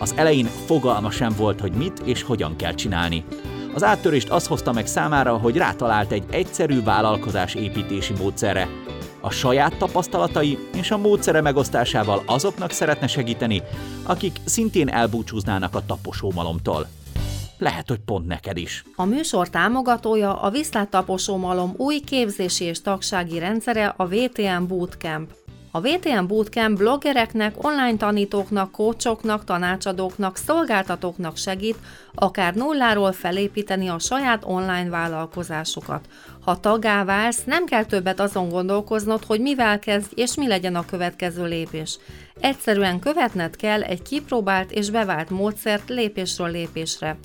Az elején fogalma sem volt, hogy mit és hogyan kell csinálni. Az áttörést az hozta meg számára, hogy rátalált egy egyszerű vállalkozás építési módszerre. A saját tapasztalatai és a módszere megosztásával azoknak szeretne segíteni, akik szintén elbúcsúznának a taposómalomtól. Lehet, hogy pont neked is. A műsor támogatója a Viszlát Taposómalom új képzési és tagsági rendszere a VTM Bootcamp. A VTM Bootcamp bloggereknek, online tanítóknak, kócsoknak, tanácsadóknak, szolgáltatóknak segít akár nulláról felépíteni a saját online vállalkozásukat. Ha tagá válsz, nem kell többet azon gondolkoznod, hogy mivel kezdj és mi legyen a következő lépés. Egyszerűen követned kell egy kipróbált és bevált módszert lépésről lépésre.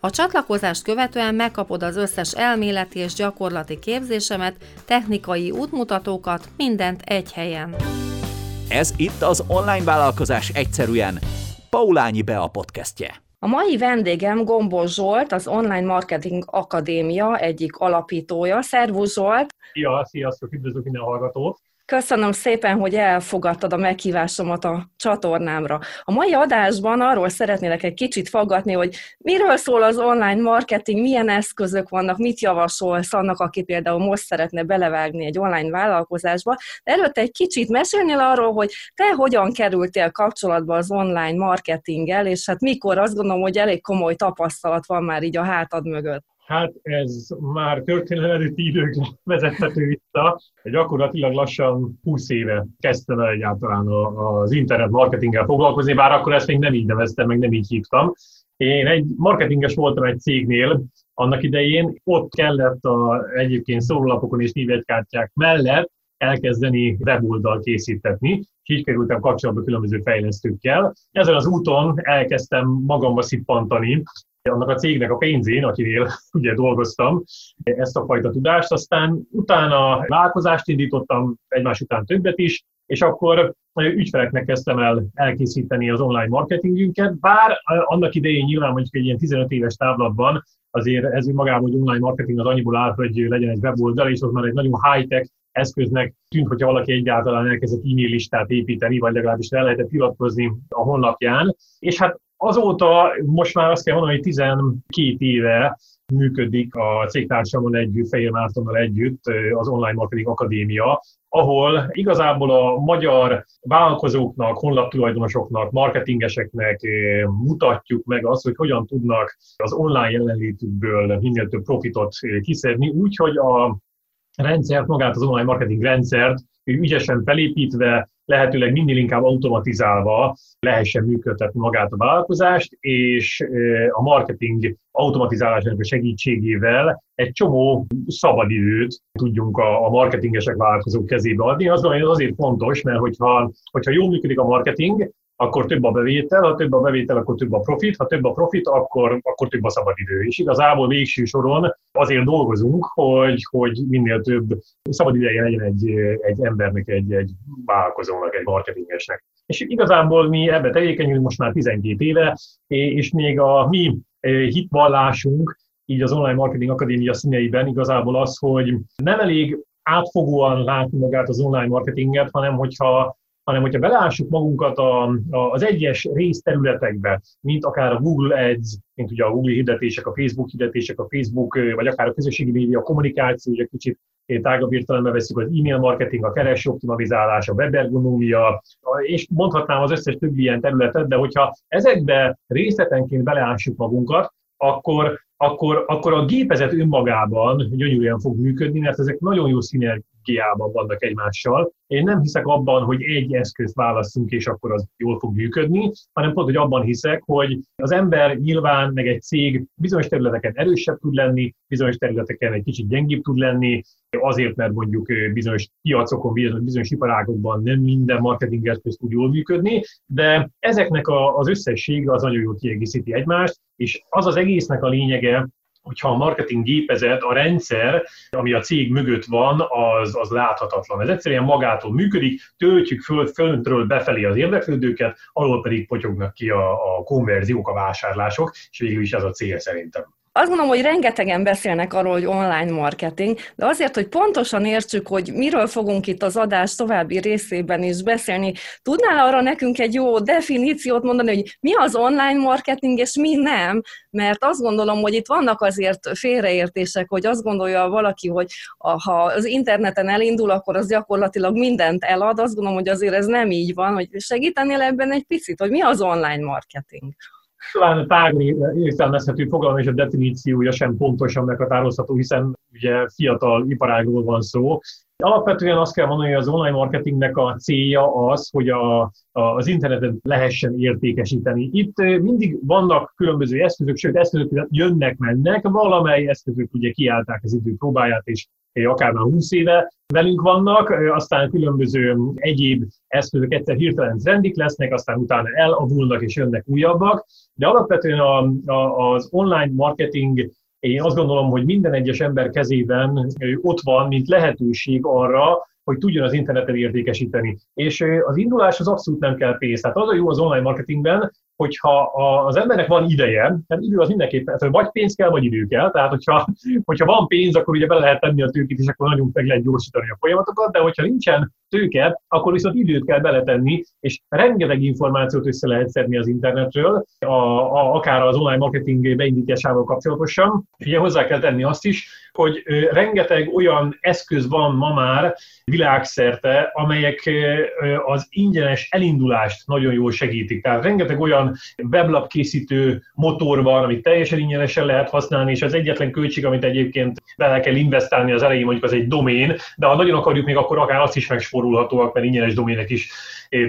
A csatlakozást követően megkapod az összes elméleti és gyakorlati képzésemet, technikai útmutatókat, mindent egy helyen. Ez itt az Online Vállalkozás Egyszerűen, Paulányi Bea podcastje. A mai vendégem Gombos Zsolt, az Online Marketing Akadémia egyik alapítója. Szervusz Zsolt! Szia, sziasztok, üdvözlök minden hallgatót! Köszönöm szépen, hogy elfogadtad a meghívásomat a csatornámra. A mai adásban arról szeretnélek egy kicsit faggatni, hogy miről szól az online marketing, milyen eszközök vannak, mit javasolsz annak, aki például most szeretne belevágni egy online vállalkozásba. De előtte egy kicsit mesélnél arról, hogy te hogyan kerültél kapcsolatba az online marketinggel, és hát mikor azt gondolom, hogy elég komoly tapasztalat van már így a hátad mögött. Hát ez már történelem előtti időkre vezethető vissza. Gyakorlatilag lassan 20 éve kezdtem el egyáltalán az internet marketinggel foglalkozni, bár akkor ezt még nem így neveztem, meg nem így hívtam. Én egy marketinges voltam egy cégnél annak idején, ott kellett a, egyébként szórólapokon és névjegykártyák mellett elkezdeni weboldal készítetni, és így kerültem kapcsolatba különböző fejlesztőkkel. Ezen az úton elkezdtem magamba szippantani annak a cégnek a pénzén, akinél ugye dolgoztam, ezt a fajta tudást. Aztán utána vállalkozást indítottam, egymás után többet is, és akkor ügyfeleknek kezdtem el elkészíteni az online marketingünket, bár annak idején nyilván mondjuk egy ilyen 15 éves távlatban azért ez magában, hogy online marketing az annyiból áll, hogy legyen egy weboldal, és az már egy nagyon high-tech eszköznek tűnt, hogyha valaki egyáltalán elkezdett e-mail listát építeni, vagy legalábbis el lehetett iratkozni a honlapján. És hát Azóta most már azt kell mondani, hogy 12 éve működik a cégtársamon együtt, Fehér Mártonnal együtt az Online Marketing Akadémia, ahol igazából a magyar vállalkozóknak, honlaptulajdonosoknak, marketingeseknek mutatjuk meg azt, hogy hogyan tudnak az online jelenlétükből minél több profitot kiszedni, úgyhogy a rendszert, magát az online marketing rendszert ügyesen felépítve, lehetőleg minél inkább automatizálva lehessen működtetni magát a vállalkozást, és a marketing automatizálásának a segítségével egy csomó szabadidőt tudjunk a, marketingesek vállalkozók kezébe adni. Az azért fontos, mert hogyha, hogyha jól működik a marketing, akkor több a bevétel, ha több a bevétel, akkor több a profit, ha több a profit, akkor, akkor több a szabadidő. És igazából végső soron azért dolgozunk, hogy, hogy minél több szabadideje legyen egy, egy embernek, egy, egy vállalkozónak, egy marketingesnek. És igazából mi ebbe tevékenyülünk most már 12 éve, és még a mi hitvallásunk, így az Online Marketing Akadémia színeiben igazából az, hogy nem elég átfogóan látni magát az online marketinget, hanem hogyha hanem hogyha beleássuk magunkat a, a, az egyes részterületekbe, mint akár a Google Ads, mint ugye a Google hirdetések, a Facebook hirdetések, a Facebook, vagy akár a közösségi média, a kommunikáció, egy kicsit tágabb értelemben veszük az e-mail marketing, a kereső optimalizálás, a webergonómia, és mondhatnám az összes többi ilyen területet, de hogyha ezekbe részletenként beleássuk magunkat, akkor, akkor, akkor a gépezet önmagában gyönyörűen fog működni, mert ezek nagyon jó szinergiában vannak egymással. Én nem hiszek abban, hogy egy eszközt választunk, és akkor az jól fog működni, hanem pont, hogy abban hiszek, hogy az ember nyilván, meg egy cég bizonyos területeken erősebb tud lenni, bizonyos területeken egy kicsit gyengébb tud lenni, azért, mert mondjuk bizonyos piacokon, bizonyos iparágokban nem minden marketing eszköz tud jól működni, de ezeknek az összessége az nagyon jól kiegészíti egymást, és az az egésznek a lényege, hogyha a marketing gépezet, a rendszer, ami a cég mögött van, az, az láthatatlan. Ez egyszerűen magától működik, töltjük föl, föntről befelé az érdeklődőket, alól pedig potyognak ki a, a konverziók, a vásárlások, és végül is ez a cél szerintem. Azt gondolom, hogy rengetegen beszélnek arról, hogy online marketing, de azért, hogy pontosan értsük, hogy miről fogunk itt az adás további részében is beszélni, tudnál arra nekünk egy jó definíciót mondani, hogy mi az online marketing, és mi nem? Mert azt gondolom, hogy itt vannak azért félreértések, hogy azt gondolja valaki, hogy ha az interneten elindul, akkor az gyakorlatilag mindent elad. Azt gondolom, hogy azért ez nem így van, hogy segítenél ebben egy picit, hogy mi az online marketing? Talán tágni értelmezhető fogalom és a definíciója sem pontosan meghatározható, hiszen ugye fiatal iparágról van szó. Alapvetően azt kell mondani, hogy az online marketingnek a célja az, hogy a, a, az internetet lehessen értékesíteni. Itt mindig vannak különböző eszközök, sőt eszközök jönnek-mennek, valamely eszközök ugye kiállták az idő próbáját, és akár már 20 éve velünk vannak, aztán különböző egyéb eszközök egyszer hirtelen trendik lesznek, aztán utána elavulnak és jönnek újabbak, de alapvetően a, a, az online marketing én azt gondolom, hogy minden egyes ember kezében ott van, mint lehetőség arra, hogy tudjon az interneten értékesíteni. És az indulás az abszolút nem kell pénz. Tehát az a jó az online marketingben, hogyha az embernek van ideje, tehát idő az mindenképpen, tehát vagy pénz kell, vagy idő kell, tehát hogyha, hogyha van pénz, akkor ugye be lehet tenni a tőkét, és akkor nagyon meg lehet gyorsítani a folyamatokat, de hogyha nincsen tőke, akkor viszont időt kell beletenni, és rengeteg információt össze lehet szedni az internetről, a, a, akár az online marketing beindításával kapcsolatosan. Ugye hozzá kell tenni azt is, hogy rengeteg olyan eszköz van ma már világszerte, amelyek az ingyenes elindulást nagyon jól segítik. Tehát rengeteg olyan weblap készítő motor van, amit teljesen ingyenesen lehet használni, és az egyetlen költség, amit egyébként bele kell investálni az elején, mondjuk az egy domén, de ha nagyon akarjuk, még akkor akár azt is megsporulhatóak, mert ingyenes domének is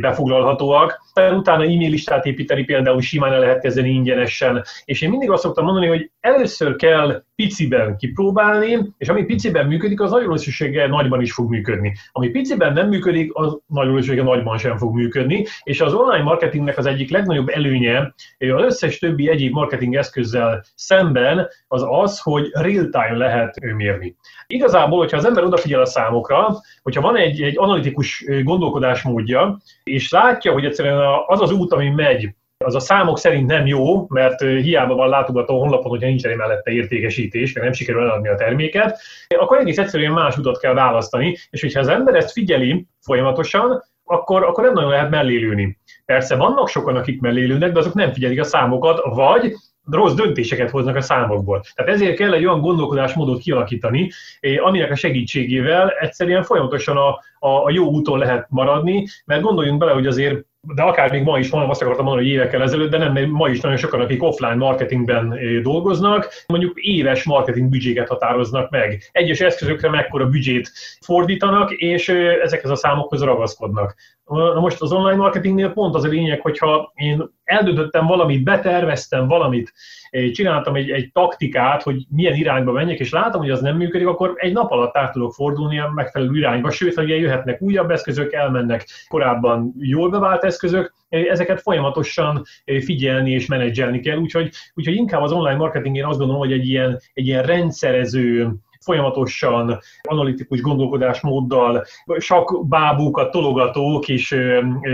befoglalhatóak. Utána e-mail listát építeni például simán el lehet kezdeni ingyenesen. És én mindig azt szoktam mondani, hogy először kell piciben kipróbálni, és ami piciben működik, az nagyon valószínűséggel nagyban is fog működni. Ami piciben nem működik, az nagyon valószínűséggel nagyban sem fog működni, és az online marketingnek az egyik legnagyobb előnye az összes többi egyéb marketing eszközzel szemben az az, hogy real-time lehet mérni. Igazából, hogyha az ember odafigyel a számokra, hogyha van egy, egy analitikus gondolkodásmódja, és látja, hogy egyszerűen az az út, ami megy, az a számok szerint nem jó, mert hiába van látogató a honlapon, hogyha nincsen mellette értékesítés, mert nem sikerül eladni a terméket, akkor egész egyszerűen más utat kell választani, és hogyha az ember ezt figyeli folyamatosan, akkor, akkor nem nagyon lehet mellélőni. Persze vannak sokan, akik mellélőnek, de azok nem figyelik a számokat, vagy rossz döntéseket hoznak a számokból. Tehát ezért kell egy olyan gondolkodásmódot kialakítani, aminek a segítségével egyszerűen folyamatosan a, a, a jó úton lehet maradni, mert gondoljunk bele, hogy azért de akár még ma is, mondom, azt akartam mondani, hogy évekkel ezelőtt, de nem, mert ma is nagyon sokan, akik offline marketingben dolgoznak, mondjuk éves marketing büdzséget határoznak meg. Egyes eszközökre mekkora büdzsét fordítanak, és ezekhez a számokhoz ragaszkodnak. Na most az online marketingnél pont az a lényeg, hogyha én eldöntöttem valamit, beterveztem valamit, csináltam egy, egy taktikát, hogy milyen irányba menjek, és látom, hogy az nem működik, akkor egy nap alatt át tudok fordulni a megfelelő irányba, sőt, hogy jöhetnek újabb eszközök, elmennek korábban jól bevált eszközök, ezeket folyamatosan figyelni és menedzselni kell, úgyhogy, úgyhogy inkább az online marketingén azt gondolom, hogy egy ilyen, egy ilyen rendszerező, folyamatosan analitikus gondolkodásmóddal, sok bábúkat tologató kis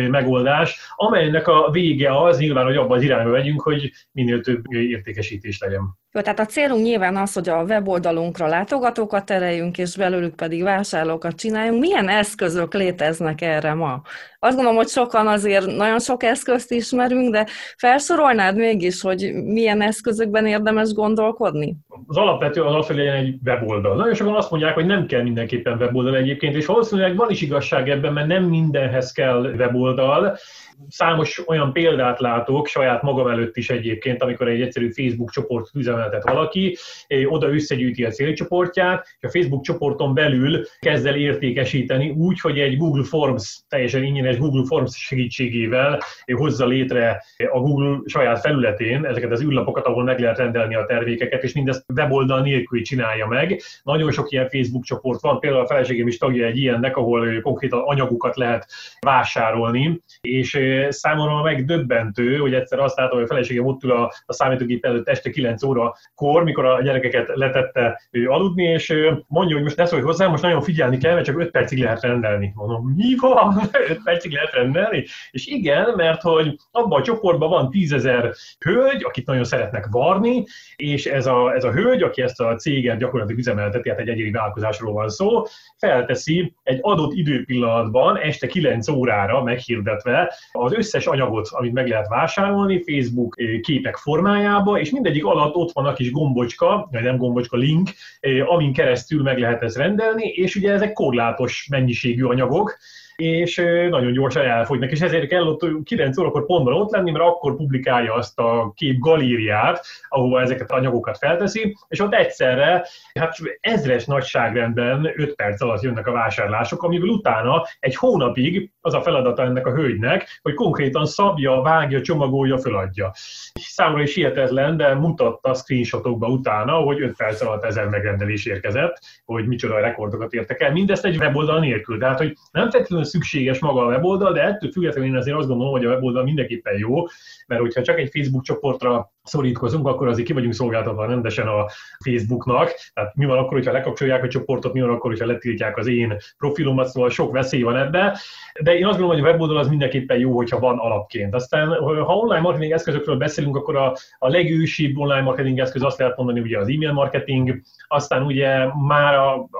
megoldás, amelynek a vége az nyilván, hogy abban az irányba megyünk, hogy minél több értékesítés legyen. Jó, tehát a célunk nyilván az, hogy a weboldalunkra látogatókat tereljünk, és belőlük pedig vásárlókat csináljunk. Milyen eszközök léteznek erre ma? Azt gondolom, hogy sokan azért nagyon sok eszközt ismerünk, de felsorolnád mégis, hogy milyen eszközökben érdemes gondolkodni? Az alapvető az az, hogy legyen egy weboldal. Nagyon sokan azt mondják, hogy nem kell mindenképpen weboldal egyébként, és valószínűleg van is igazság ebben, mert nem mindenhez kell weboldal, számos olyan példát látok, saját magam előtt is egyébként, amikor egy egyszerű Facebook csoport üzemeltet valaki, oda összegyűjti a célcsoportját, és a Facebook csoporton belül kezd el értékesíteni úgy, hogy egy Google Forms, teljesen ingyenes Google Forms segítségével hozza létre a Google saját felületén ezeket az űrlapokat, ahol meg lehet rendelni a termékeket, és mindezt weboldal nélkül csinálja meg. Nagyon sok ilyen Facebook csoport van, például a feleségem is tagja egy ilyennek, ahol konkrétan anyagokat lehet vásárolni, és számomra megdöbbentő, hogy egyszer azt látom, hogy a feleségem ott ül a, a számítógép előtt este 9 óra kor, mikor a gyerekeket letette aludni, és mondja, hogy most ne szólj hozzá, most nagyon figyelni kell, mert csak 5 percig lehet rendelni. Mondom, mi van? 5 percig lehet rendelni? És igen, mert hogy abban a csoportban van tízezer hölgy, akit nagyon szeretnek varni, és ez a, ez a hölgy, aki ezt a céget gyakorlatilag üzemelteti, hát egy egyéni vállalkozásról van szó, felteszi egy adott időpillanatban, este 9 órára meghirdetve az összes anyagot, amit meg lehet vásárolni, Facebook képek formájába, és mindegyik alatt ott van a kis gombocska, vagy nem gombocska, link, amin keresztül meg lehet ezt rendelni, és ugye ezek korlátos mennyiségű anyagok, és nagyon gyorsan elfogynak, és ezért kell ott 9 órakor pontban ott lenni, mert akkor publikálja azt a kép galériát, ahova ezeket a anyagokat felteszi, és ott egyszerre, hát ezres nagyságrendben 5 perc alatt jönnek a vásárlások, amiből utána egy hónapig az a feladata ennek a hölgynek, hogy konkrétan szabja, vágja, csomagolja, föladja. Számomra is hihetetlen, de mutatta screenshotokba utána, hogy 5 perc alatt ezer megrendelés érkezett, hogy micsoda rekordokat értek el. Mindezt egy weboldal nélkül. Tehát, hogy nem feltétlenül szükséges maga a weboldal, de ettől függetlenül én azért azt gondolom, hogy a weboldal mindenképpen jó, mert hogyha csak egy Facebook csoportra szorítkozunk, akkor azért ki vagyunk szolgáltatva rendesen a Facebooknak. Tehát mi van akkor, hogyha lekapcsolják a csoportot, mi van akkor, hogyha letiltják az én profilomat, szóval sok veszély van ebbe. De én azt gondolom, hogy a weboldal az mindenképpen jó, hogyha van alapként. Aztán, ha online marketing eszközökről beszélünk, akkor a, a legősibb online marketing eszköz azt lehet mondani, ugye az e-mail marketing, aztán ugye már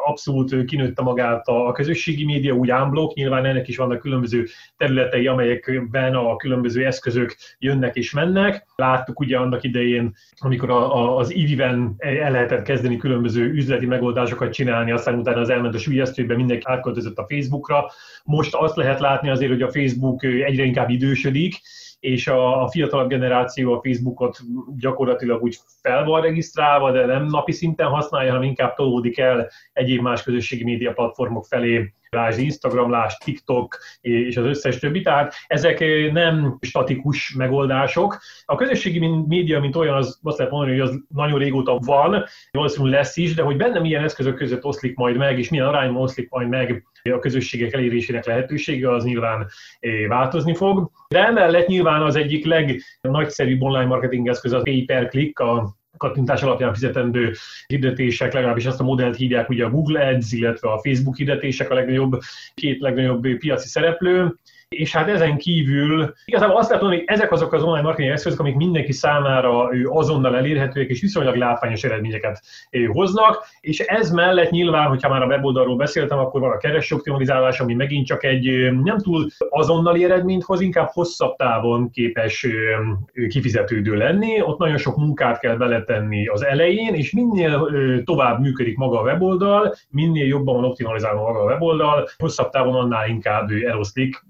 abszolút kinőtte magát a közösségi média, úgy unblock, nyilván ennek is vannak különböző területei, amelyekben a különböző eszközök jönnek és mennek. Láttuk ugye annak idején, amikor a, a, az Iviven el lehetett kezdeni különböző üzleti megoldásokat csinálni, aztán utána az elment a sülyeztőbe, mindenki átköltözött a Facebookra. Most azt lehet látni azért, hogy a Facebook egyre inkább idősödik, és a, a fiatalabb generáció a Facebookot gyakorlatilag úgy fel van regisztrálva, de nem napi szinten használja, hanem inkább tolódik el egyéb más közösségi média platformok felé, lásd Instagram, lásd TikTok és az összes többi. Tehát ezek nem statikus megoldások. A közösségi média, mint olyan, az azt lehet mondani, hogy az nagyon régóta van, valószínűleg lesz is, de hogy benne milyen eszközök között oszlik majd meg, és milyen arányban oszlik majd meg a közösségek elérésének lehetősége, az nyilván változni fog. De emellett nyilván az egyik legnagyszerűbb online marketing eszköz a pay per click, a kattintás alapján fizetendő hirdetések, legalábbis ezt a modellt hívják ugye a Google Ads, illetve a Facebook hirdetések a legnagyobb, két legnagyobb piaci szereplő és hát ezen kívül igazából azt lehet mondani, hogy ezek azok az online marketing eszközök, amik mindenki számára azonnal elérhetőek, és viszonylag látványos eredményeket hoznak, és ez mellett nyilván, hogyha már a weboldalról beszéltem, akkor van a kereső optimalizálás, ami megint csak egy nem túl azonnali eredményt hoz, inkább hosszabb távon képes kifizetődő lenni. Ott nagyon sok munkát kell beletenni az elején, és minél tovább működik maga a weboldal, minél jobban van optimalizálva maga a weboldal, hosszabb távon annál inkább eloszlik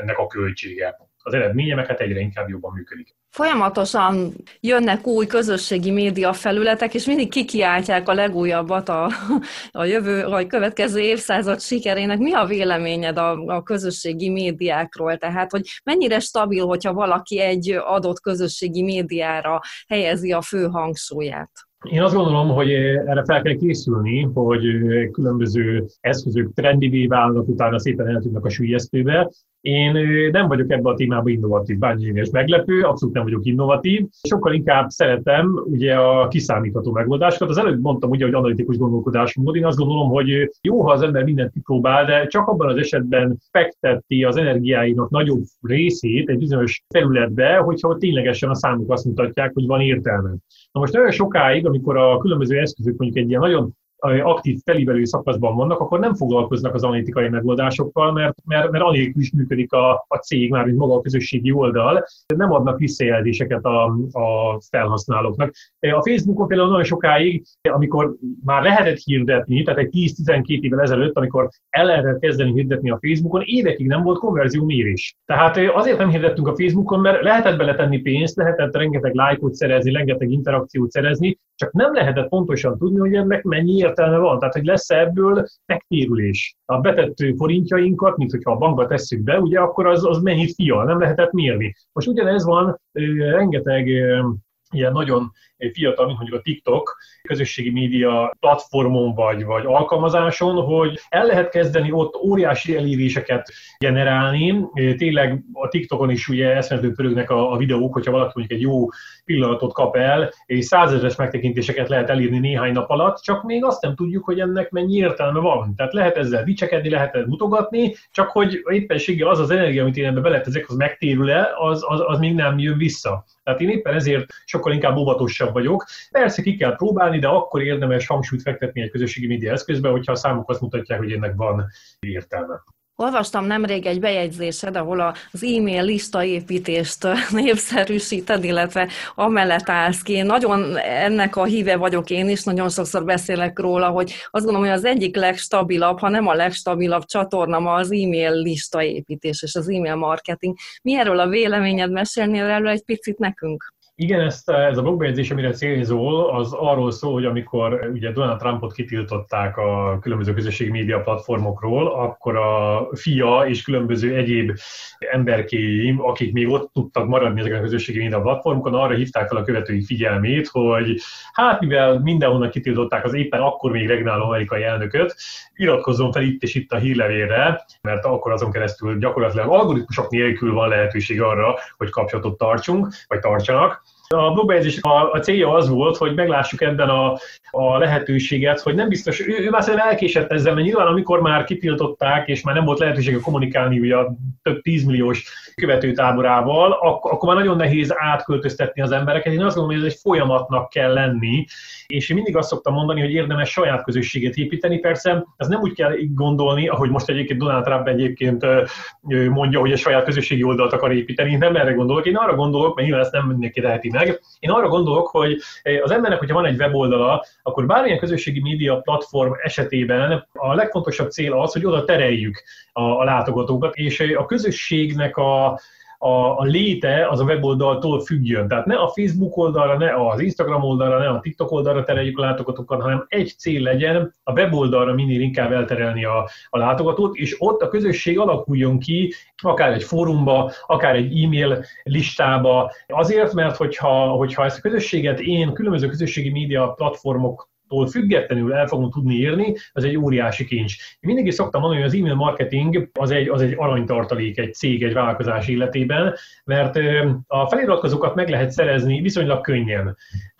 ennek a költsége. Az eredménye meg hát egyre inkább jobban működik. Folyamatosan jönnek új közösségi média felületek, és mindig kikiáltják a legújabbat a, a jövő vagy következő évszázad sikerének. Mi a véleményed a, a közösségi médiákról? Tehát, hogy mennyire stabil, hogyha valaki egy adott közösségi médiára helyezi a fő hangsúlyát? Én azt gondolom, hogy erre fel kell készülni, hogy különböző eszközök trendivé válnak, utána szépen eltűnnek a sülyeztőbe. Én nem vagyok ebben a témában innovatív, bármilyen és meglepő, abszolút nem vagyok innovatív. Sokkal inkább szeretem ugye a kiszámítható megoldásokat. Az előbb mondtam ugye, hogy analitikus gondolkodásmód. Én azt gondolom, hogy jó, ha az ember mindent kipróbál, de csak abban az esetben fekteti az energiáinak nagyobb részét egy bizonyos területbe, hogyha ténylegesen a számok azt mutatják, hogy van értelme. Na most nagyon sokáig, amikor a különböző eszközök mondjuk egy ilyen nagyon aktív felívelő szakaszban vannak, akkor nem foglalkoznak az analitikai megoldásokkal, mert, mert, mert anélkül is működik a, a cég, már mint maga a közösségi oldal, nem adnak visszajelzéseket a, a felhasználóknak. A Facebookon például nagyon sokáig, amikor már lehetett hirdetni, tehát egy 10-12 évvel ezelőtt, amikor el lehetett kezdeni hirdetni a Facebookon, évekig nem volt konverzió mérés. Tehát azért nem hirdettünk a Facebookon, mert lehetett beletenni pénzt, lehetett rengeteg lájkot szerezni, rengeteg interakciót szerezni, csak nem lehetett pontosan tudni, hogy ennek mennyi értelme van. Tehát, hogy lesz ebből megtérülés. A betett forintjainkat, mint hogyha a bankba tesszük be, ugye akkor az, az mennyit fial, nem lehetett mérni. Most ugyanez van, rengeteg ilyen nagyon fiatal, mint mondjuk a TikTok közösségi média platformon vagy, vagy alkalmazáson, hogy el lehet kezdeni ott óriási eléréseket generálni. Tényleg a TikTokon is ugye eszmetlenül pörögnek a, a videók, hogyha valaki mondjuk egy jó pillanatot kap el, és százezres megtekintéseket lehet elírni néhány nap alatt, csak még azt nem tudjuk, hogy ennek mennyi értelme van. Tehát lehet ezzel dicsekedni, lehet ezzel mutogatni, csak hogy éppenséggel az az energia, amit én ebbe beletezek, az megtérül-e, az, az, az még nem jön vissza. Tehát én éppen ezért sokkal inkább óvatosabb vagyok. Persze ki kell próbálni, de akkor érdemes hangsúlyt fektetni egy közösségi média eszközbe, hogyha a számok azt mutatják, hogy ennek van értelme. Olvastam nemrég egy bejegyzésed, ahol az e-mail listaépítést népszerűsíted, illetve amellett állsz ki. Én nagyon ennek a híve vagyok én is, nagyon sokszor beszélek róla, hogy azt gondolom, hogy az egyik legstabilabb, ha nem a legstabilabb csatorna ma az e-mail listaépítés és az e-mail marketing. Mi erről a véleményed mesélnél erről egy picit nekünk? Igen, ezt, ez a blogbejegyzés, amire célzol, az arról szól, hogy amikor ugye Donald Trumpot kitiltották a különböző közösségi média platformokról, akkor a fia és különböző egyéb emberkéim, akik még ott tudtak maradni ezeken a közösségi média platformokon, arra hívták fel a követői figyelmét, hogy hát mivel mindenhonnan kitiltották az éppen akkor még regnáló amerikai elnököt, iratkozzon fel itt és itt a hírlevélre, mert akkor azon keresztül gyakorlatilag algoritmusok nélkül van lehetőség arra, hogy kapcsolatot tartsunk, vagy tartsanak. A blogbejegyzés a, a célja az volt, hogy meglássuk ebben a, a lehetőséget, hogy nem biztos, ő, ő már szerintem elkésett ezzel, mert nyilván amikor már kitiltották, és már nem volt lehetősége kommunikálni ugye a több tízmilliós követőtáborával, akkor, akkor már nagyon nehéz átköltöztetni az embereket. Én azt gondolom, hogy ez egy folyamatnak kell lenni, és én mindig azt szoktam mondani, hogy érdemes saját közösséget építeni. Persze ez nem úgy kell gondolni, ahogy most egyébként Donald Trump egyébként mondja, hogy a saját közösségi oldalt akar építeni. Nem erre gondolok, én arra gondolok, mert nyilván ezt nem mindenki teheti meg. Én arra gondolok, hogy az embernek, hogyha van egy weboldala, akkor bármilyen közösségi média platform esetében a legfontosabb cél az, hogy oda tereljük a, a látogatókat, és a közösségnek a, a, a léte az a weboldaltól függjön. Tehát ne a Facebook oldalra, ne az Instagram oldalra, ne a TikTok oldalra tereljük a látogatókat, hanem egy cél legyen a weboldalra minél inkább elterelni a, a látogatót, és ott a közösség alakuljon ki, akár egy fórumba, akár egy e-mail listába. Azért, mert hogyha, hogyha ezt a közösséget én különböző közösségi média platformok tól függetlenül el fogunk tudni írni, az egy óriási kincs. Én mindig is szoktam mondani, hogy az e-mail marketing az egy, az egy aranytartalék egy cég, egy vállalkozás életében, mert a feliratkozókat meg lehet szerezni viszonylag könnyen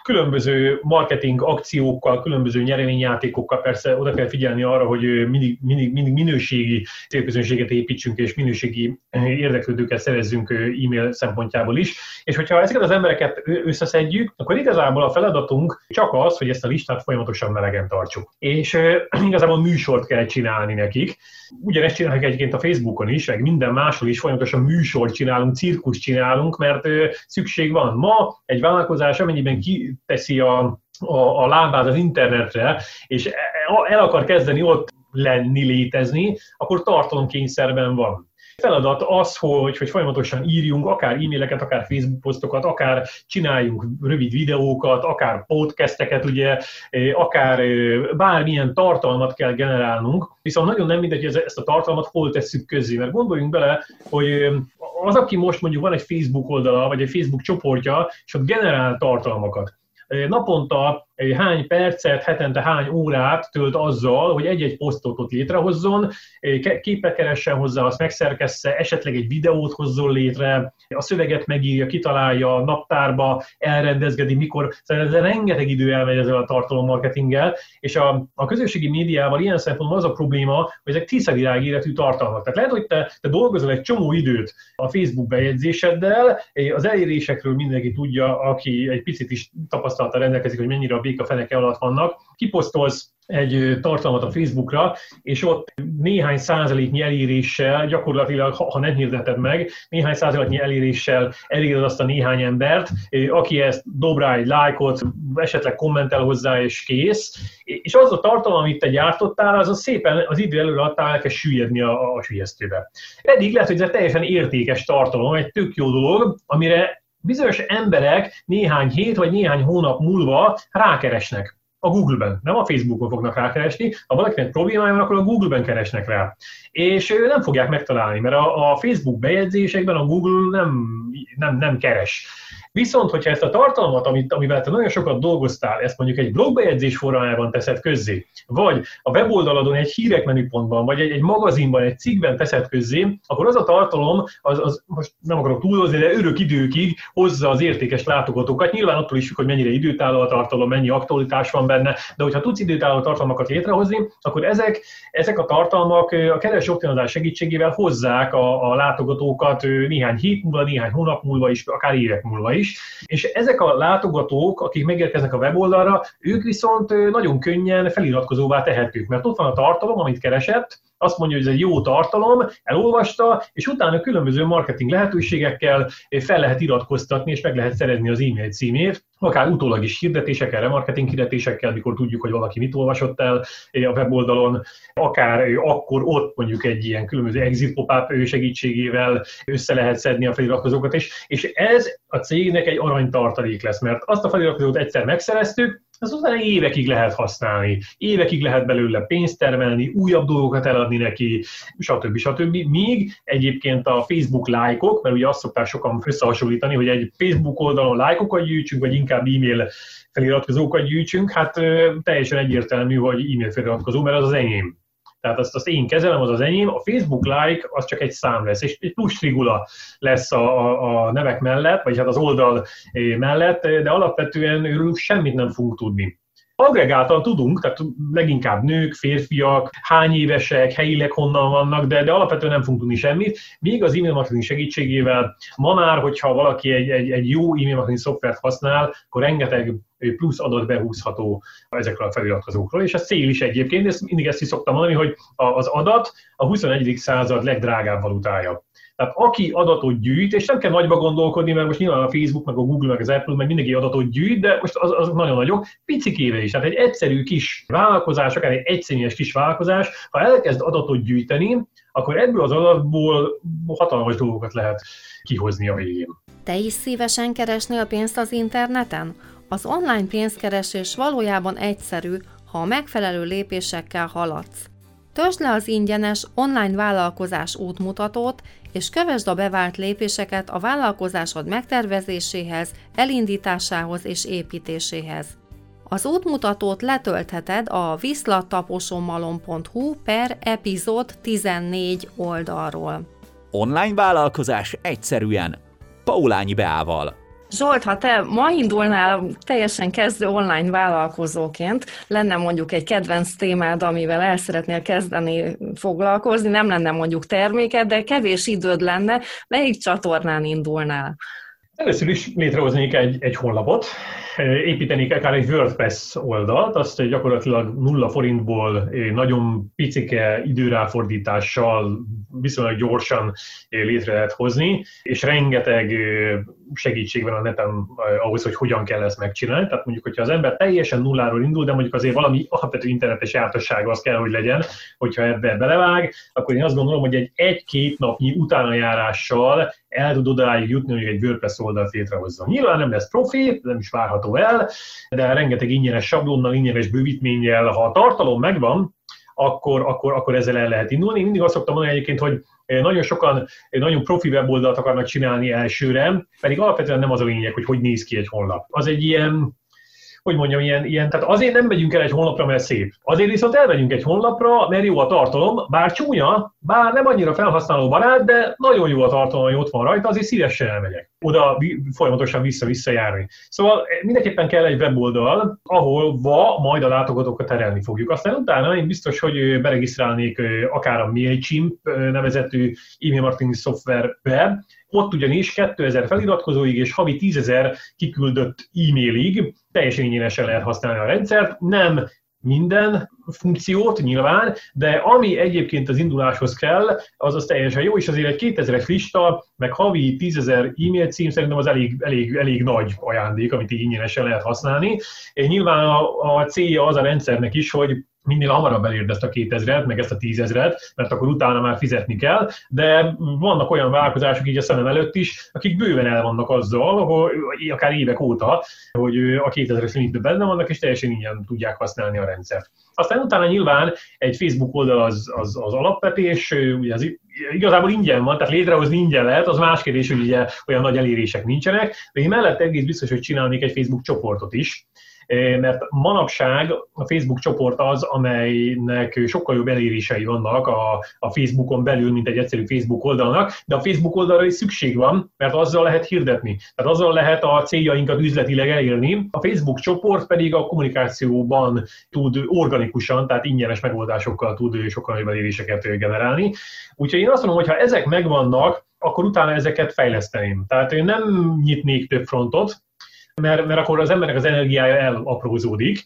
különböző marketing akciókkal, különböző nyereményjátékokkal persze oda kell figyelni arra, hogy mindig, mindig, mindig minőségi célközönséget építsünk, és minőségi érdeklődőket szerezzünk e-mail szempontjából is. És hogyha ezeket az embereket összeszedjük, akkor igazából a feladatunk csak az, hogy ezt a listát folyamatosan melegen tartsuk. És igazából műsort kell csinálni nekik. Ugyanezt csináljuk egyébként a Facebookon is, meg minden máshol is folyamatosan műsort csinálunk, cirkus csinálunk, mert szükség van. Ma egy vállalkozás, amennyiben ki teszi a, a, a lábát az internetre, és el akar kezdeni ott lenni, létezni, akkor tartalomkényszerben van. Feladat az, hogy, hogy folyamatosan írjunk akár e-maileket, akár Facebook posztokat, akár csináljunk rövid videókat, akár podcasteket, ugye, akár bármilyen tartalmat kell generálnunk, viszont nagyon nem mindegy, hogy ezt a tartalmat hol tesszük közé, mert gondoljunk bele, hogy az, aki most mondjuk van egy Facebook oldala, vagy egy Facebook csoportja, és ott generál tartalmakat, naponta hány percet, hetente hány órát tölt azzal, hogy egy-egy posztot létrehozzon, képet keressen hozzá, azt megszerkessze, esetleg egy videót hozzon létre, a szöveget megírja, kitalálja, naptárba elrendezgedi, mikor, szóval ez rengeteg idő elmegy ezzel a tartalommarketinggel, és a, a közösségi médiával ilyen szempontból az a probléma, hogy ezek tiszavirág életű tartalmak. Tehát lehet, hogy te, te dolgozol egy csomó időt a Facebook bejegyzéseddel, az elérésekről mindenki tudja, aki egy picit is tapasztalata rendelkezik, hogy mennyire a béka feneke alatt vannak. Kiposztolsz egy tartalmat a Facebookra, és ott néhány százaléknyi eléréssel, gyakorlatilag, ha nem hirdeted meg, néhány százaléknyi eléréssel eléred azt a néhány embert, aki ezt dob rá egy lájkot, esetleg kommentel hozzá, és kész. És az a tartalom, amit te gyártottál, az a szépen az idő előre adtál elkezd süllyedni a, a sülyeztőbe. Pedig lehet, hogy ez teljesen értékes tartalom, egy tök jó dolog, amire bizonyos emberek néhány hét vagy néhány hónap múlva rákeresnek a Google-ben, nem a Facebookon fognak rákeresni. Ha valakinek problémája van, akkor a Google-ben keresnek rá. És nem fogják megtalálni, mert a, a Facebook bejegyzésekben a Google nem, nem, nem keres. Viszont, hogyha ezt a tartalmat, amit, amivel te nagyon sokat dolgoztál, ezt mondjuk egy blogbejegyzés formájában teszed közzé, vagy a weboldaladon egy hírek menüpontban, vagy egy, egy magazinban, egy cikkben teszed közzé, akkor az a tartalom, az, az most nem akarok túlozni, de örök időkig hozza az értékes látogatókat. Nyilván attól is, hogy mennyire időtálló a tartalom, mennyi aktualitás van benne, de hogyha tudsz időtálló tartalmakat létrehozni, akkor ezek, ezek a tartalmak a keres optimalizás segítségével hozzák a, a látogatókat néhány hét múlva, néhány hónap múlva is, akár évek múlva is, és ezek a látogatók, akik megérkeznek a weboldalra, ők viszont nagyon könnyen feliratkozóvá tehetők, mert ott van a tartalom, amit keresett, azt mondja, hogy ez egy jó tartalom, elolvasta, és utána különböző marketing lehetőségekkel fel lehet iratkoztatni, és meg lehet szerezni az e-mail címét, akár utólag is hirdetésekkel, remarketing hirdetésekkel, mikor tudjuk, hogy valaki mit olvasott el a weboldalon, akár akkor ott mondjuk egy ilyen különböző exit pop segítségével össze lehet szedni a feliratkozókat, és, és ez a cégnek egy aranytartalék lesz, mert azt a feliratkozót egyszer megszereztük, az utána évekig lehet használni, évekig lehet belőle pénzt termelni, újabb dolgokat eladni neki, stb. stb. Míg egyébként a Facebook lájkok, mert ugye azt szokták sokan összehasonlítani, hogy egy Facebook oldalon lájkokat gyűjtsünk, vagy inkább e-mail feliratkozókat gyűjtsünk, hát teljesen egyértelmű, hogy e-mail feliratkozó, mert az az enyém. Tehát azt, azt én kezelem, az az enyém, a Facebook like az csak egy szám lesz, és egy plusz trigula lesz a, a, a nevek mellett, vagy hát az oldal eh, mellett, de alapvetően őrülünk semmit nem fogunk tudni. Agregáltan tudunk, tehát leginkább nők, férfiak, hány évesek, helyileg honnan vannak, de, de alapvetően nem fogunk tudni semmit. Míg az e-mail marketing segítségével ma már, hogyha valaki egy, egy, egy jó e-mail marketing szoftvert használ, akkor rengeteg plusz adat behúzható ezekről a feliratkozókról, és a cél is egyébként, ezt mindig ezt is szoktam mondani, hogy az adat a 21. század legdrágább valutája. Tehát aki adatot gyűjt, és nem kell nagyba gondolkodni, mert most nyilván a Facebook, meg a Google, meg az Apple, meg mindenki adatot gyűjt, de most az, azok nagyon nagyok, picikével is. Tehát egy egyszerű kis vállalkozás, akár egy egyszemélyes kis vállalkozás, ha elkezd adatot gyűjteni, akkor ebből az adatból hatalmas dolgokat lehet kihozni a végén. Te is szívesen keresnél pénzt az interneten? Az online pénzkeresés valójában egyszerű, ha a megfelelő lépésekkel haladsz. Törzsd le az ingyenes online vállalkozás útmutatót, és kövesd a bevált lépéseket a vállalkozásod megtervezéséhez, elindításához és építéséhez. Az útmutatót letöltheted a viszlattaposomalom.hu per epizód 14 oldalról. Online vállalkozás egyszerűen Paulányi Beával. Zsolt, ha te ma indulnál teljesen kezdő online vállalkozóként, lenne mondjuk egy kedvenc témád, amivel el szeretnél kezdeni foglalkozni, nem lenne mondjuk terméked, de kevés időd lenne, melyik csatornán indulnál? Először is létrehoznék egy, egy honlapot, építenék akár egy WordPress oldalt, azt gyakorlatilag nulla forintból nagyon picike időráfordítással viszonylag gyorsan létre lehet hozni, és rengeteg segítség van a neten ahhoz, hogy hogyan kell ezt megcsinálni. Tehát mondjuk, hogyha az ember teljesen nulláról indul, de mondjuk azért valami alapvető internetes jártassága az kell, hogy legyen, hogyha ebbe belevág, akkor én azt gondolom, hogy egy egy-két napnyi utánajárással el tud odáig jutni, hogy egy WordPress oldalt létrehozza. Nyilván nem lesz profi, nem is várható el, de rengeteg ingyenes sablonnal, ingyenes bővítménnyel, ha a tartalom megvan, akkor, akkor, akkor ezzel el lehet indulni. Én mindig azt szoktam mondani egyébként, hogy nagyon sokan nagyon profi weboldalt akarnak csinálni elsőre, pedig alapvetően nem az a lényeg, hogy hogy néz ki egy honlap. Az egy ilyen hogy mondjam, ilyen, ilyen, tehát azért nem megyünk el egy honlapra, mert szép. Azért viszont elmegyünk egy honlapra, mert jó a tartalom, bár csúnya, bár nem annyira felhasználó barát, de nagyon jó a tartalom, hogy ott van rajta, azért szívesen elmegyek. Oda folyamatosan vissza-vissza járni. Szóval mindenképpen kell egy weboldal, ahol va majd a látogatókat terelni fogjuk. Aztán utána én biztos, hogy beregisztrálnék akár a MailChimp nevezetű e-mail marketing szoftverbe, Ott ugyanis 2000 feliratkozóig és havi 10 ezer kiküldött e-mailig teljesen ingyenesen lehet használni a rendszert, nem minden funkciót nyilván, de ami egyébként az induláshoz kell, az az teljesen jó, és azért egy 2000-es lista, meg havi 10.000 e-mail cím szerintem az elég, elég, elég nagy ajándék, amit így ingyenesen lehet használni. Nyilván a, a célja az a rendszernek is, hogy minél hamarabb elérd ezt a 2000-et, meg ezt a 10.000-et, mert akkor utána már fizetni kell, de vannak olyan vállalkozások így a szemem előtt is, akik bőven el vannak azzal, hogy akár évek óta, hogy a 2000-es limitben benne vannak, és teljesen ingyen tudják használni a rendszert. Aztán utána nyilván egy Facebook oldal az, az, az alapvetés, ugye az igazából ingyen van, tehát létrehozni ingyen lehet, az más kérdés, hogy ugye olyan nagy elérések nincsenek, de én mellett egész biztos, hogy csinálnék egy Facebook csoportot is, mert manapság a Facebook csoport az, amelynek sokkal jobb elérései vannak a, a Facebookon belül, mint egy egyszerű Facebook oldalnak, de a Facebook oldalra is szükség van, mert azzal lehet hirdetni. Tehát azzal lehet a céljainkat üzletileg elérni. A Facebook csoport pedig a kommunikációban tud organikusan, tehát ingyenes megoldásokkal tud sokkal nagyobb eléréseket generálni. Úgyhogy én azt mondom, hogy ha ezek megvannak, akkor utána ezeket fejleszteném. Tehát én nem nyitnék több frontot, mert, mert akkor az embernek az energiája elaprózódik.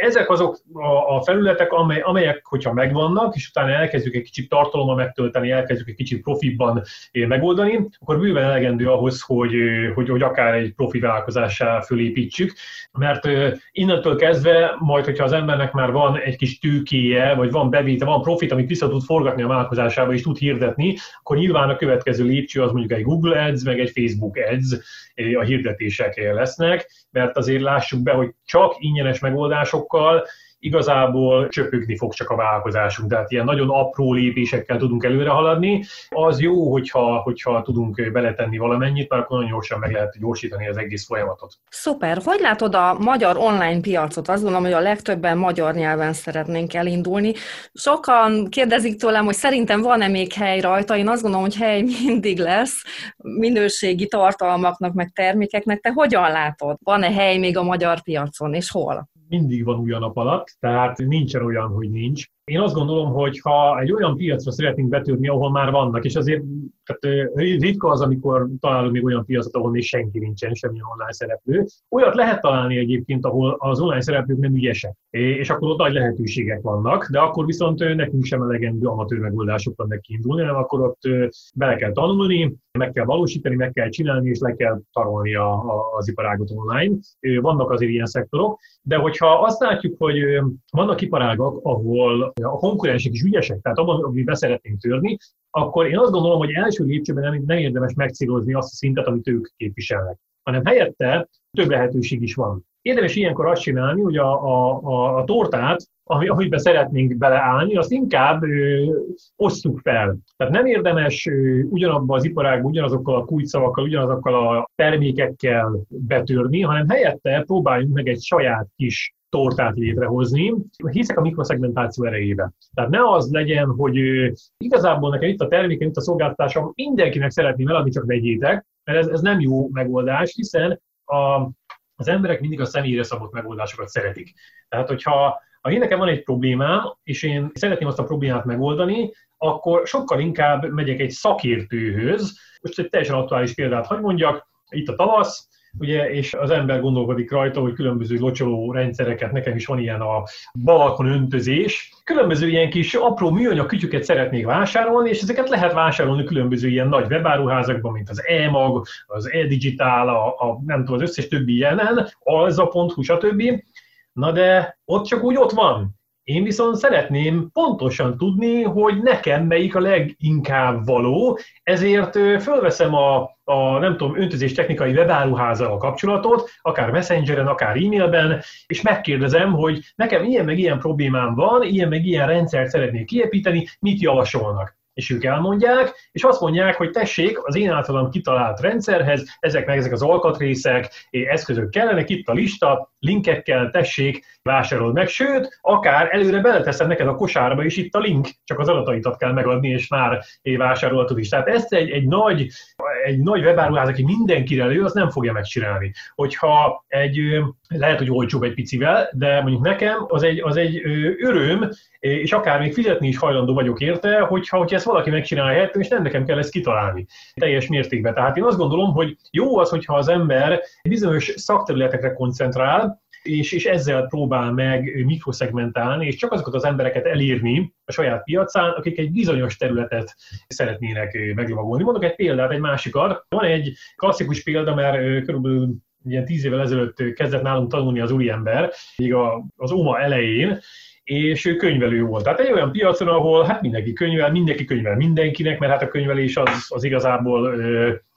Ezek azok a, a felületek, amely, amelyek, hogyha megvannak, és utána elkezdjük egy kicsit tartalommal megtölteni, elkezdjük egy kicsit profibban megoldani, akkor bőven elegendő ahhoz, hogy, hogy, hogy akár egy profi vállalkozássá fölépítsük, mert innentől kezdve, majd, hogyha az embernek már van egy kis tőkéje, vagy van bevétel, van profit, amit vissza tud forgatni a vállalkozásába, és tud hirdetni, akkor nyilván a következő lépcső az mondjuk egy Google Ads, meg egy Facebook Ads a hirdetések lesznek, mert azért lássuk be, hogy csak ingyenes megoldásokkal igazából csöpögni fog csak a vállalkozásunk. Tehát ilyen nagyon apró lépésekkel tudunk előre haladni. Az jó, hogyha, hogyha tudunk beletenni valamennyit, mert akkor nagyon gyorsan meg lehet gyorsítani az egész folyamatot. Szuper. Hogy látod a magyar online piacot? Azt gondolom, hogy a legtöbben magyar nyelven szeretnénk elindulni. Sokan kérdezik tőlem, hogy szerintem van-e még hely rajta. Én azt gondolom, hogy hely mindig lesz minőségi tartalmaknak, meg termékeknek. Te hogyan látod? Van-e hely még a magyar piacon, és hol? Mindig van új a nap alatt, tehát nincsen olyan, hogy nincs. Én azt gondolom, hogy ha egy olyan piacra szeretnénk betörni, ahol már vannak, és azért tehát, ritka az, amikor találunk még olyan piacot, ahol még senki nincsen, semmilyen online szereplő. Olyat lehet találni egyébként, ahol az online szereplők nem ügyesek, és akkor ott nagy lehetőségek vannak, de akkor viszont nekünk sem elegendő amatőr megoldásokkal meg kiindulni, hanem akkor ott bele kell tanulni, meg kell valósítani, meg kell csinálni, és le kell tarolni a, a, az iparágot online. Vannak azért ilyen szektorok, de hogyha azt látjuk, hogy vannak iparágak, ahol a konkurensek is ügyesek, tehát abban, amit beszeretnénk törni, akkor én azt gondolom, hogy első lépcsőben nem, nem érdemes megcélozni azt a szintet, amit ők képviselnek, hanem helyette több lehetőség is van. Érdemes ilyenkor azt csinálni, hogy a, a, a, a tortát, ami, amiben szeretnénk beleállni, azt inkább ö, osztjuk fel. Tehát nem érdemes ö, ugyanabban az iparágban, ugyanazokkal a kulcsszavakkal, ugyanazokkal a termékekkel betörni, hanem helyette próbáljunk meg egy saját kis tortát létrehozni. Hiszek a mikroszegmentáció erejébe. Tehát ne az legyen, hogy igazából nekem itt a termékem, itt a szolgáltatásom, mindenkinek szeretném eladni, csak vegyétek, mert ez, ez nem jó megoldás, hiszen a, az emberek mindig a személyre szabott megoldásokat szeretik. Tehát, hogyha ha én nekem van egy problémám, és én szeretném azt a problémát megoldani, akkor sokkal inkább megyek egy szakértőhöz. Most egy teljesen aktuális példát hagy mondjak, itt a tavasz, ugye, és az ember gondolkodik rajta, hogy különböző locsoló rendszereket, nekem is van ilyen a balakon öntözés, különböző ilyen kis apró műanyag kütyüket szeretnék vásárolni, és ezeket lehet vásárolni különböző ilyen nagy webáruházakban, mint az e-mag, az e-digitál, a, a, nem tudom, az összes többi ilyenen, alza.hu, stb. Na de ott csak úgy ott van. Én viszont szeretném pontosan tudni, hogy nekem melyik a leginkább való, ezért fölveszem a, a nem tudom, öntözés technikai webáruházzal a kapcsolatot, akár messengeren, akár e-mailben, és megkérdezem, hogy nekem ilyen meg ilyen problémám van, ilyen meg ilyen rendszert szeretnék kiépíteni, mit javasolnak és ők elmondják, és azt mondják, hogy tessék, az én általam kitalált rendszerhez, ezek meg ezek az alkatrészek, eszközök kellenek, itt a lista, linkekkel, tessék, vásárold meg, sőt, akár előre beleteszem neked a kosárba, és itt a link, csak az adataitat kell megadni, és már vásároltad is. Tehát ezt egy, egy nagy, egy nagy webáruház, aki mindenkire lő, az nem fogja megcsinálni. Hogyha egy, lehet, hogy olcsóbb egy picivel, de mondjuk nekem az egy, az egy öröm és akár még fizetni is hajlandó vagyok érte, hogyha, hogyha ezt valaki megcsinálja helyettem, és nem nekem kell ezt kitalálni teljes mértékben. Tehát én azt gondolom, hogy jó az, hogyha az ember bizonyos szakterületekre koncentrál, és, és ezzel próbál meg mikroszegmentálni, és csak azokat az embereket elírni a saját piacán, akik egy bizonyos területet szeretnének meglovagolni. Mondok egy példát, egy másikat. Van egy klasszikus példa, mert körülbelül ilyen tíz évvel ezelőtt kezdett nálunk tanulni az úriember, még az OMA elején, és ő könyvelő volt. Tehát egy olyan piacon, ahol hát mindenki könyvel, mindenki könyvel mindenkinek, mert hát a könyvelés az, az igazából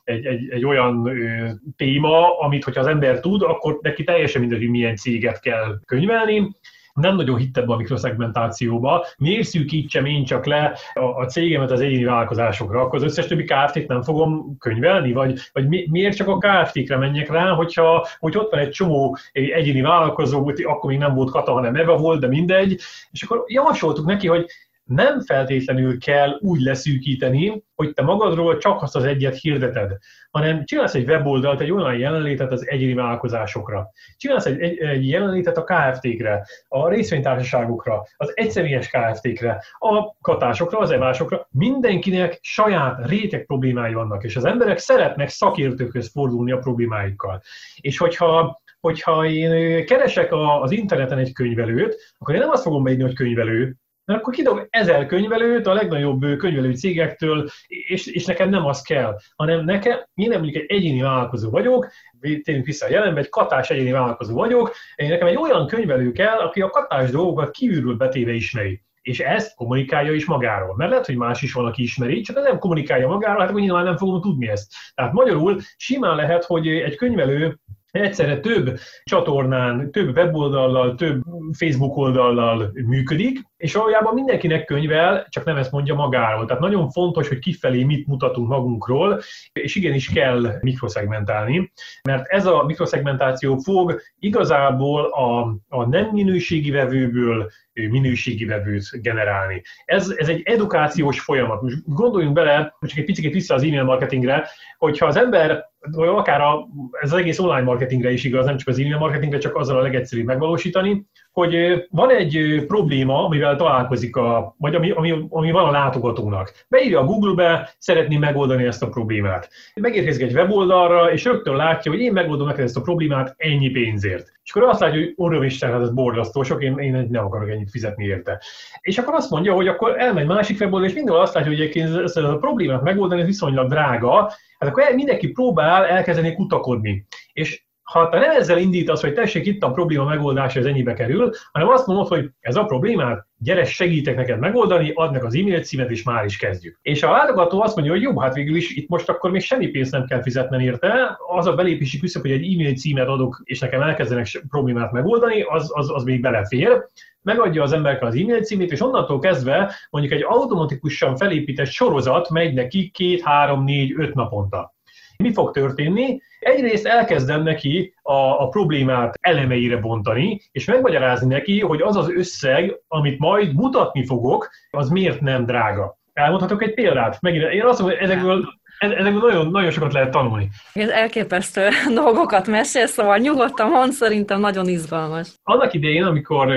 egy, egy, egy olyan ö, téma, amit hogyha az ember tud, akkor neki teljesen mindegy, hogy milyen céget kell könyvelni, nem nagyon hittem a mikroszegmentációba. Miért szűkítsem én csak le a, a cégemet az egyéni vállalkozásokra? Akkor az összes többi Kft-t nem fogom könyvelni? Vagy, vagy mi, miért csak a Kft-kre menjek rá, hogyha hogy ott van egy csomó egyéni vállalkozó, akkor még nem volt Kata, hanem Eva volt, de mindegy. És akkor javasoltuk neki, hogy nem feltétlenül kell úgy leszűkíteni, hogy te magadról csak azt az egyet hirdeted, hanem csinálsz egy weboldalt, egy olyan jelenlétet az egyéni vállalkozásokra. Csinálsz egy, egy, egy jelenlétet a KFT-kre, a részvénytársaságokra, az egyszemélyes KFT-kre, a katásokra, az evásokra. Mindenkinek saját réteg problémái vannak, és az emberek szeretnek szakértőkhöz fordulni a problémáikkal. És hogyha hogyha én keresek az interneten egy könyvelőt, akkor én nem azt fogom beírni, hogy könyvelő, mert akkor kidob ezer könyvelőt a legnagyobb könyvelő cégektől, és, és nekem nem az kell, hanem nekem, én nem egy egyéni vállalkozó vagyok, tényleg vissza a jelenbe, egy katás egyéni vállalkozó vagyok, én nekem egy olyan könyvelő kell, aki a katás dolgokat kívülről betéve ismeri és ezt kommunikálja is magáról. Mert lehet, hogy más is van, aki ismeri, csak nem kommunikálja magáról, hát akkor nyilván nem fogom tudni ezt. Tehát magyarul simán lehet, hogy egy könyvelő egyszerre több csatornán, több weboldallal, több Facebook oldallal működik, és valójában mindenkinek könyvel, csak nem ezt mondja magáról. Tehát nagyon fontos, hogy kifelé mit mutatunk magunkról, és igenis kell mikroszegmentálni, mert ez a mikroszegmentáció fog igazából a, a nem minőségi vevőből minőségi vevőt generálni. Ez, ez egy edukációs folyamat. Most gondoljunk bele, csak egy picit vissza az e-mail marketingre, hogyha az ember, vagy akár a, ez az egész online marketingre is igaz, nem csak az e-mail marketingre, csak azzal a legegyszerűbb megvalósítani, hogy van egy probléma, amivel találkozik, a, vagy ami, ami, ami van a látogatónak. Beírja a Google-be, szeretné megoldani ezt a problémát. Megérkezik egy weboldalra, és rögtön látja, hogy én megoldom neked ezt a problémát ennyi pénzért. És akkor azt látja, hogy orrom Isten, hát ez borzasztó sok, én, én nem akarok ennyit fizetni érte. És akkor azt mondja, hogy akkor elmegy másik weboldal, és mindenhol azt látja, hogy egyébként ezt a problémát megoldani viszonylag drága, hát akkor mindenki próbál elkezdeni kutakodni. És ha te nem ezzel indítasz, hogy tessék, itt a probléma megoldása, ez ennyibe kerül, hanem azt mondod, hogy ez a problémát, gyere, segítek neked megoldani, add meg az e-mail címet, és már is kezdjük. És a látogató azt mondja, hogy jó, hát végül is itt most akkor még semmi pénzt nem kell fizetnem érte, az a belépési küszöb, hogy egy e-mail címet adok, és nekem elkezdenek problémát megoldani, az, az, az még belefér megadja az emberek az e-mail címét, és onnantól kezdve mondjuk egy automatikusan felépített sorozat megy neki két, három, négy, öt naponta. Mi fog történni? Egyrészt elkezdem neki a, a problémát elemeire bontani, és megmagyarázni neki, hogy az az összeg, amit majd mutatni fogok, az miért nem drága. Elmondhatok egy példát? Megint, én azt mondom, hogy ezekből ezekből nagyon, nagyon sokat lehet tanulni. Ez elképesztő dolgokat mesél, szóval nyugodtan mond, szerintem nagyon izgalmas. Annak idején, amikor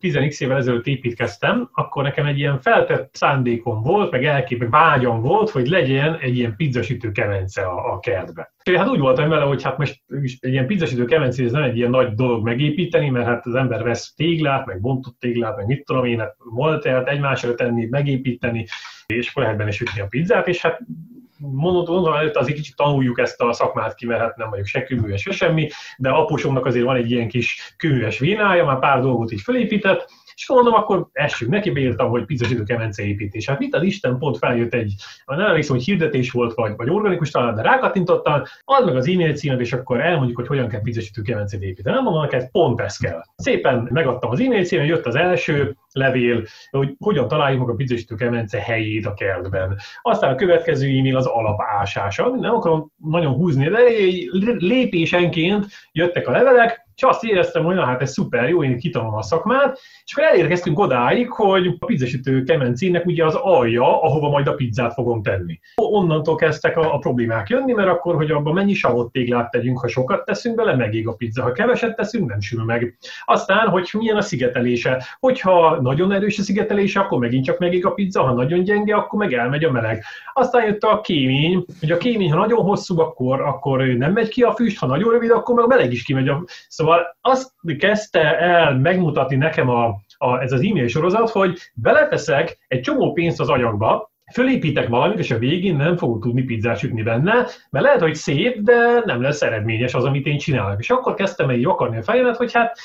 10x évvel ezelőtt építkeztem, akkor nekem egy ilyen feltett szándékom volt, meg elkép, vágyam volt, hogy legyen egy ilyen pizzasütő kemence a, a kertbe. Hát úgy voltam vele, hogy hát most egy ilyen pizzasütő kemence, ez nem egy ilyen nagy dolog megépíteni, mert hát az ember vesz téglát, meg bontott téglát, meg mit tudom én, hát moltert egymásra tenni, megépíteni, és akkor lehet benne sütni a pizzát, és hát mondom előtt azért kicsit tanuljuk ezt a szakmát ki, mert hát nem vagyok se kőműves, se semmi, de apósomnak azért van egy ilyen kis kőműves vénája, már pár dolgot is felépített, és mondom, akkor essünk neki, beírtam, hogy pizzasítő kemence építés. Hát mit az Isten pont feljött egy, nem emlékszem, hogy hirdetés volt, vagy, vagy organikus talán, de rákattintottam, ad meg az e-mail címet, és akkor elmondjuk, hogy hogyan kell pizzasítő kemencét építeni. Nem mondom neked, pont ez kell. Szépen megadtam az e-mail címet, jött az első levél, hogy hogyan találjuk meg a pizzasítő kemence helyét a kertben. Aztán a következő e-mail az alapásása. Nem akarom nagyon húzni, de lépésenként jöttek a levelek, És azt éreztem, hogy na hát ez szuper, jó, én kitanulom a szakmát, és akkor elérkeztünk odáig, hogy a pizzasütő kemencének ugye az alja, ahova majd a pizzát fogom tenni. Onnantól kezdtek a, a problémák jönni, mert akkor, hogy abban mennyi savott téglát tegyünk, ha sokat teszünk bele, megég a pizza, ha keveset teszünk, nem sül meg. Aztán, hogy milyen a szigetelése. Hogyha nagyon erős a szigetelése, akkor megint csak megég a pizza, ha nagyon gyenge, akkor meg elmegy a meleg. Aztán jött a kémény, hogy a kémény, ha nagyon hosszú, akkor, akkor nem megy ki a füst, ha nagyon rövid, akkor meg a meleg is kimegy. A... Szóval azt kezdte el megmutatni nekem a, a, ez az e-mail sorozat, hogy beleteszek egy csomó pénzt az anyagba, fölépítek valamit, és a végén nem fogok tudni pizzát sütni benne, mert lehet, hogy szép, de nem lesz eredményes az, amit én csinálok. És akkor kezdtem el így akarni a fejemet, hogy hát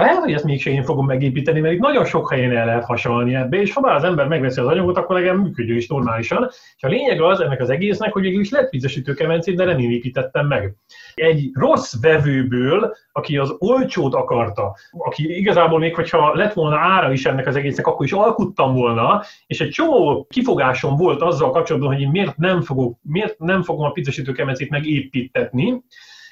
lehet, hogy ezt mégsem én fogom megépíteni, mert itt nagyon sok helyen el lehet hasonlni ebbe, és ha már az ember megveszi az anyagot, akkor legalább működő is normálisan. És a lényeg az ennek az egésznek, hogy végül is lett pizzasütő kemencét, de nem én építettem meg. Egy rossz vevőből, aki az olcsót akarta, aki igazából még, hogyha lett volna ára is ennek az egésznek, akkor is alkuttam volna, és egy csomó kifogásom volt azzal kapcsolatban, hogy én miért nem, fogok, miért nem fogom a pizzasütő kemencét megépítetni,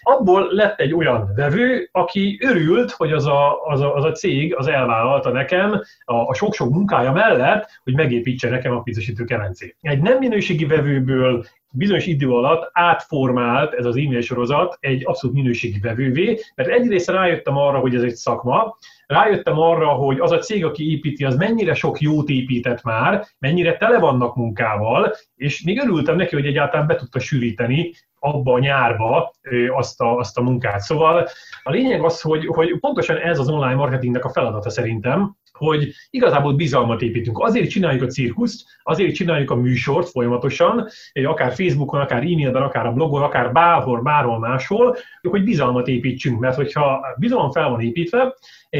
abból lett egy olyan vevő, aki örült, hogy az a, az a, az a cég az elvállalta nekem a, a sok-sok munkája mellett, hogy megépítse nekem a pizzasítő kemencét. Egy nem minőségi vevőből bizonyos idő alatt átformált ez az e-mail sorozat egy abszolút minőségi vevővé, mert egyrészt rájöttem arra, hogy ez egy szakma, rájöttem arra, hogy az a cég, aki építi, az mennyire sok jót épített már, mennyire tele vannak munkával, és még örültem neki, hogy egyáltalán be tudta sűríteni abba a nyárba azt a, azt a munkát. Szóval a lényeg az, hogy, hogy pontosan ez az online marketingnek a feladata szerintem, hogy igazából bizalmat építünk. Azért csináljuk a cirkuszt, azért csináljuk a műsort folyamatosan, akár Facebookon, akár e-mailben, akár a blogon, akár bárhol, bárhol máshol, hogy bizalmat építsünk, mert hogyha bizalom fel van építve,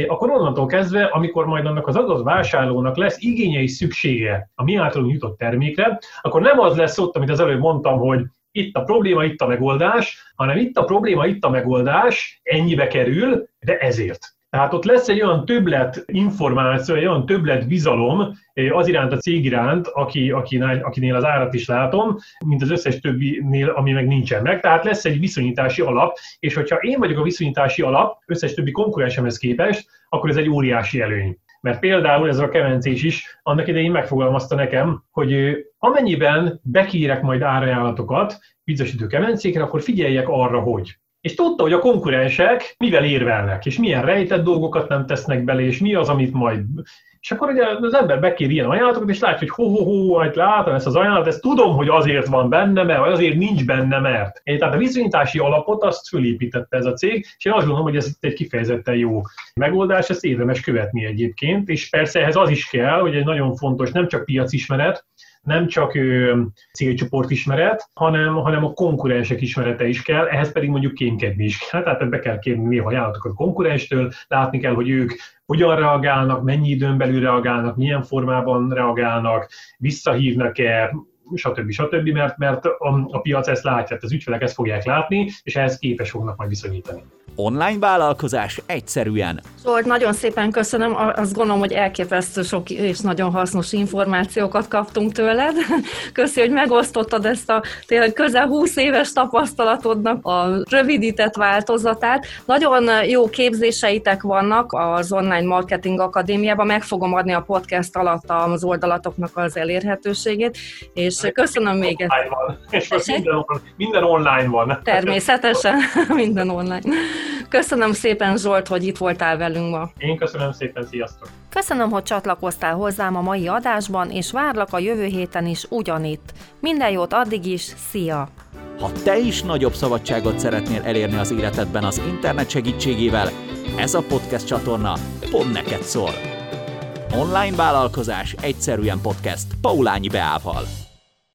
akkor onnantól kezdve, amikor majd annak az adott vásárlónak lesz igénye és szüksége a mi általunk jutott termékre, akkor nem az lesz ott, amit az előbb mondtam, hogy itt a probléma, itt a megoldás, hanem itt a probléma, itt a megoldás, ennyibe kerül, de ezért. Tehát ott lesz egy olyan többlet információ, egy olyan többlet bizalom eh, az iránt a cég iránt, aki, akinél, az árat is látom, mint az összes többinél, ami meg nincsen meg. Tehát lesz egy viszonyítási alap, és hogyha én vagyok a viszonyítási alap összes többi konkurensemhez képest, akkor ez egy óriási előny. Mert például ez a kemencés is annak idején megfogalmazta nekem, hogy amennyiben bekírek majd árajánlatokat pizzasítő kemencékre, akkor figyeljek arra, hogy és tudta, hogy a konkurensek mivel érvelnek, és milyen rejtett dolgokat nem tesznek bele, és mi az, amit majd... És akkor ugye az ember bekér ilyen ajánlatokat, és látja, hogy ho-ho-ho, hát látom ezt az ajánlatot, ezt tudom, hogy azért van benne, mert vagy azért nincs benne, mert. É, tehát a viszonyítási alapot azt fölépítette ez a cég, és én azt gondolom, hogy ez egy kifejezetten jó megoldás, ezt érdemes követni egyébként, és persze ehhez az is kell, hogy egy nagyon fontos, nem csak piacismeret, nem csak célcsoport ismeret, hanem, hanem a konkurensek ismerete is kell, ehhez pedig mondjuk kémkedni is kell. Tehát be kell kérni néha ajánlatokat a konkurenstől, látni kell, hogy ők hogyan reagálnak, mennyi időn belül reagálnak, milyen formában reagálnak, visszahívnak-e, stb. stb., mert, mert a, a piac ezt látja, tehát az ügyfelek ezt fogják látni, és ehhez képes fognak majd viszonyítani. Online vállalkozás egyszerűen. Zsolt, nagyon szépen köszönöm. Azt gondolom, hogy elképesztő sok és nagyon hasznos információkat kaptunk tőled. Köszi, hogy megosztottad ezt a tényleg közel 20 éves tapasztalatodnak a rövidített változatát. Nagyon jó képzéseitek vannak az Online Marketing Akadémiában. Meg fogom adni a podcast alatt az oldalatoknak az elérhetőségét, és köszönöm még egyszer. És minden, minden online van. Természetesen, minden online. Köszönöm szépen Zsolt, hogy itt voltál velünk ma. Én köszönöm szépen, sziasztok! Köszönöm, hogy csatlakoztál hozzám a mai adásban, és várlak a jövő héten is ugyanitt. Minden jót addig is, szia! Ha te is nagyobb szabadságot szeretnél elérni az életedben az internet segítségével, ez a podcast csatorna pont neked szól. Online vállalkozás egyszerűen podcast Paulányi Beával.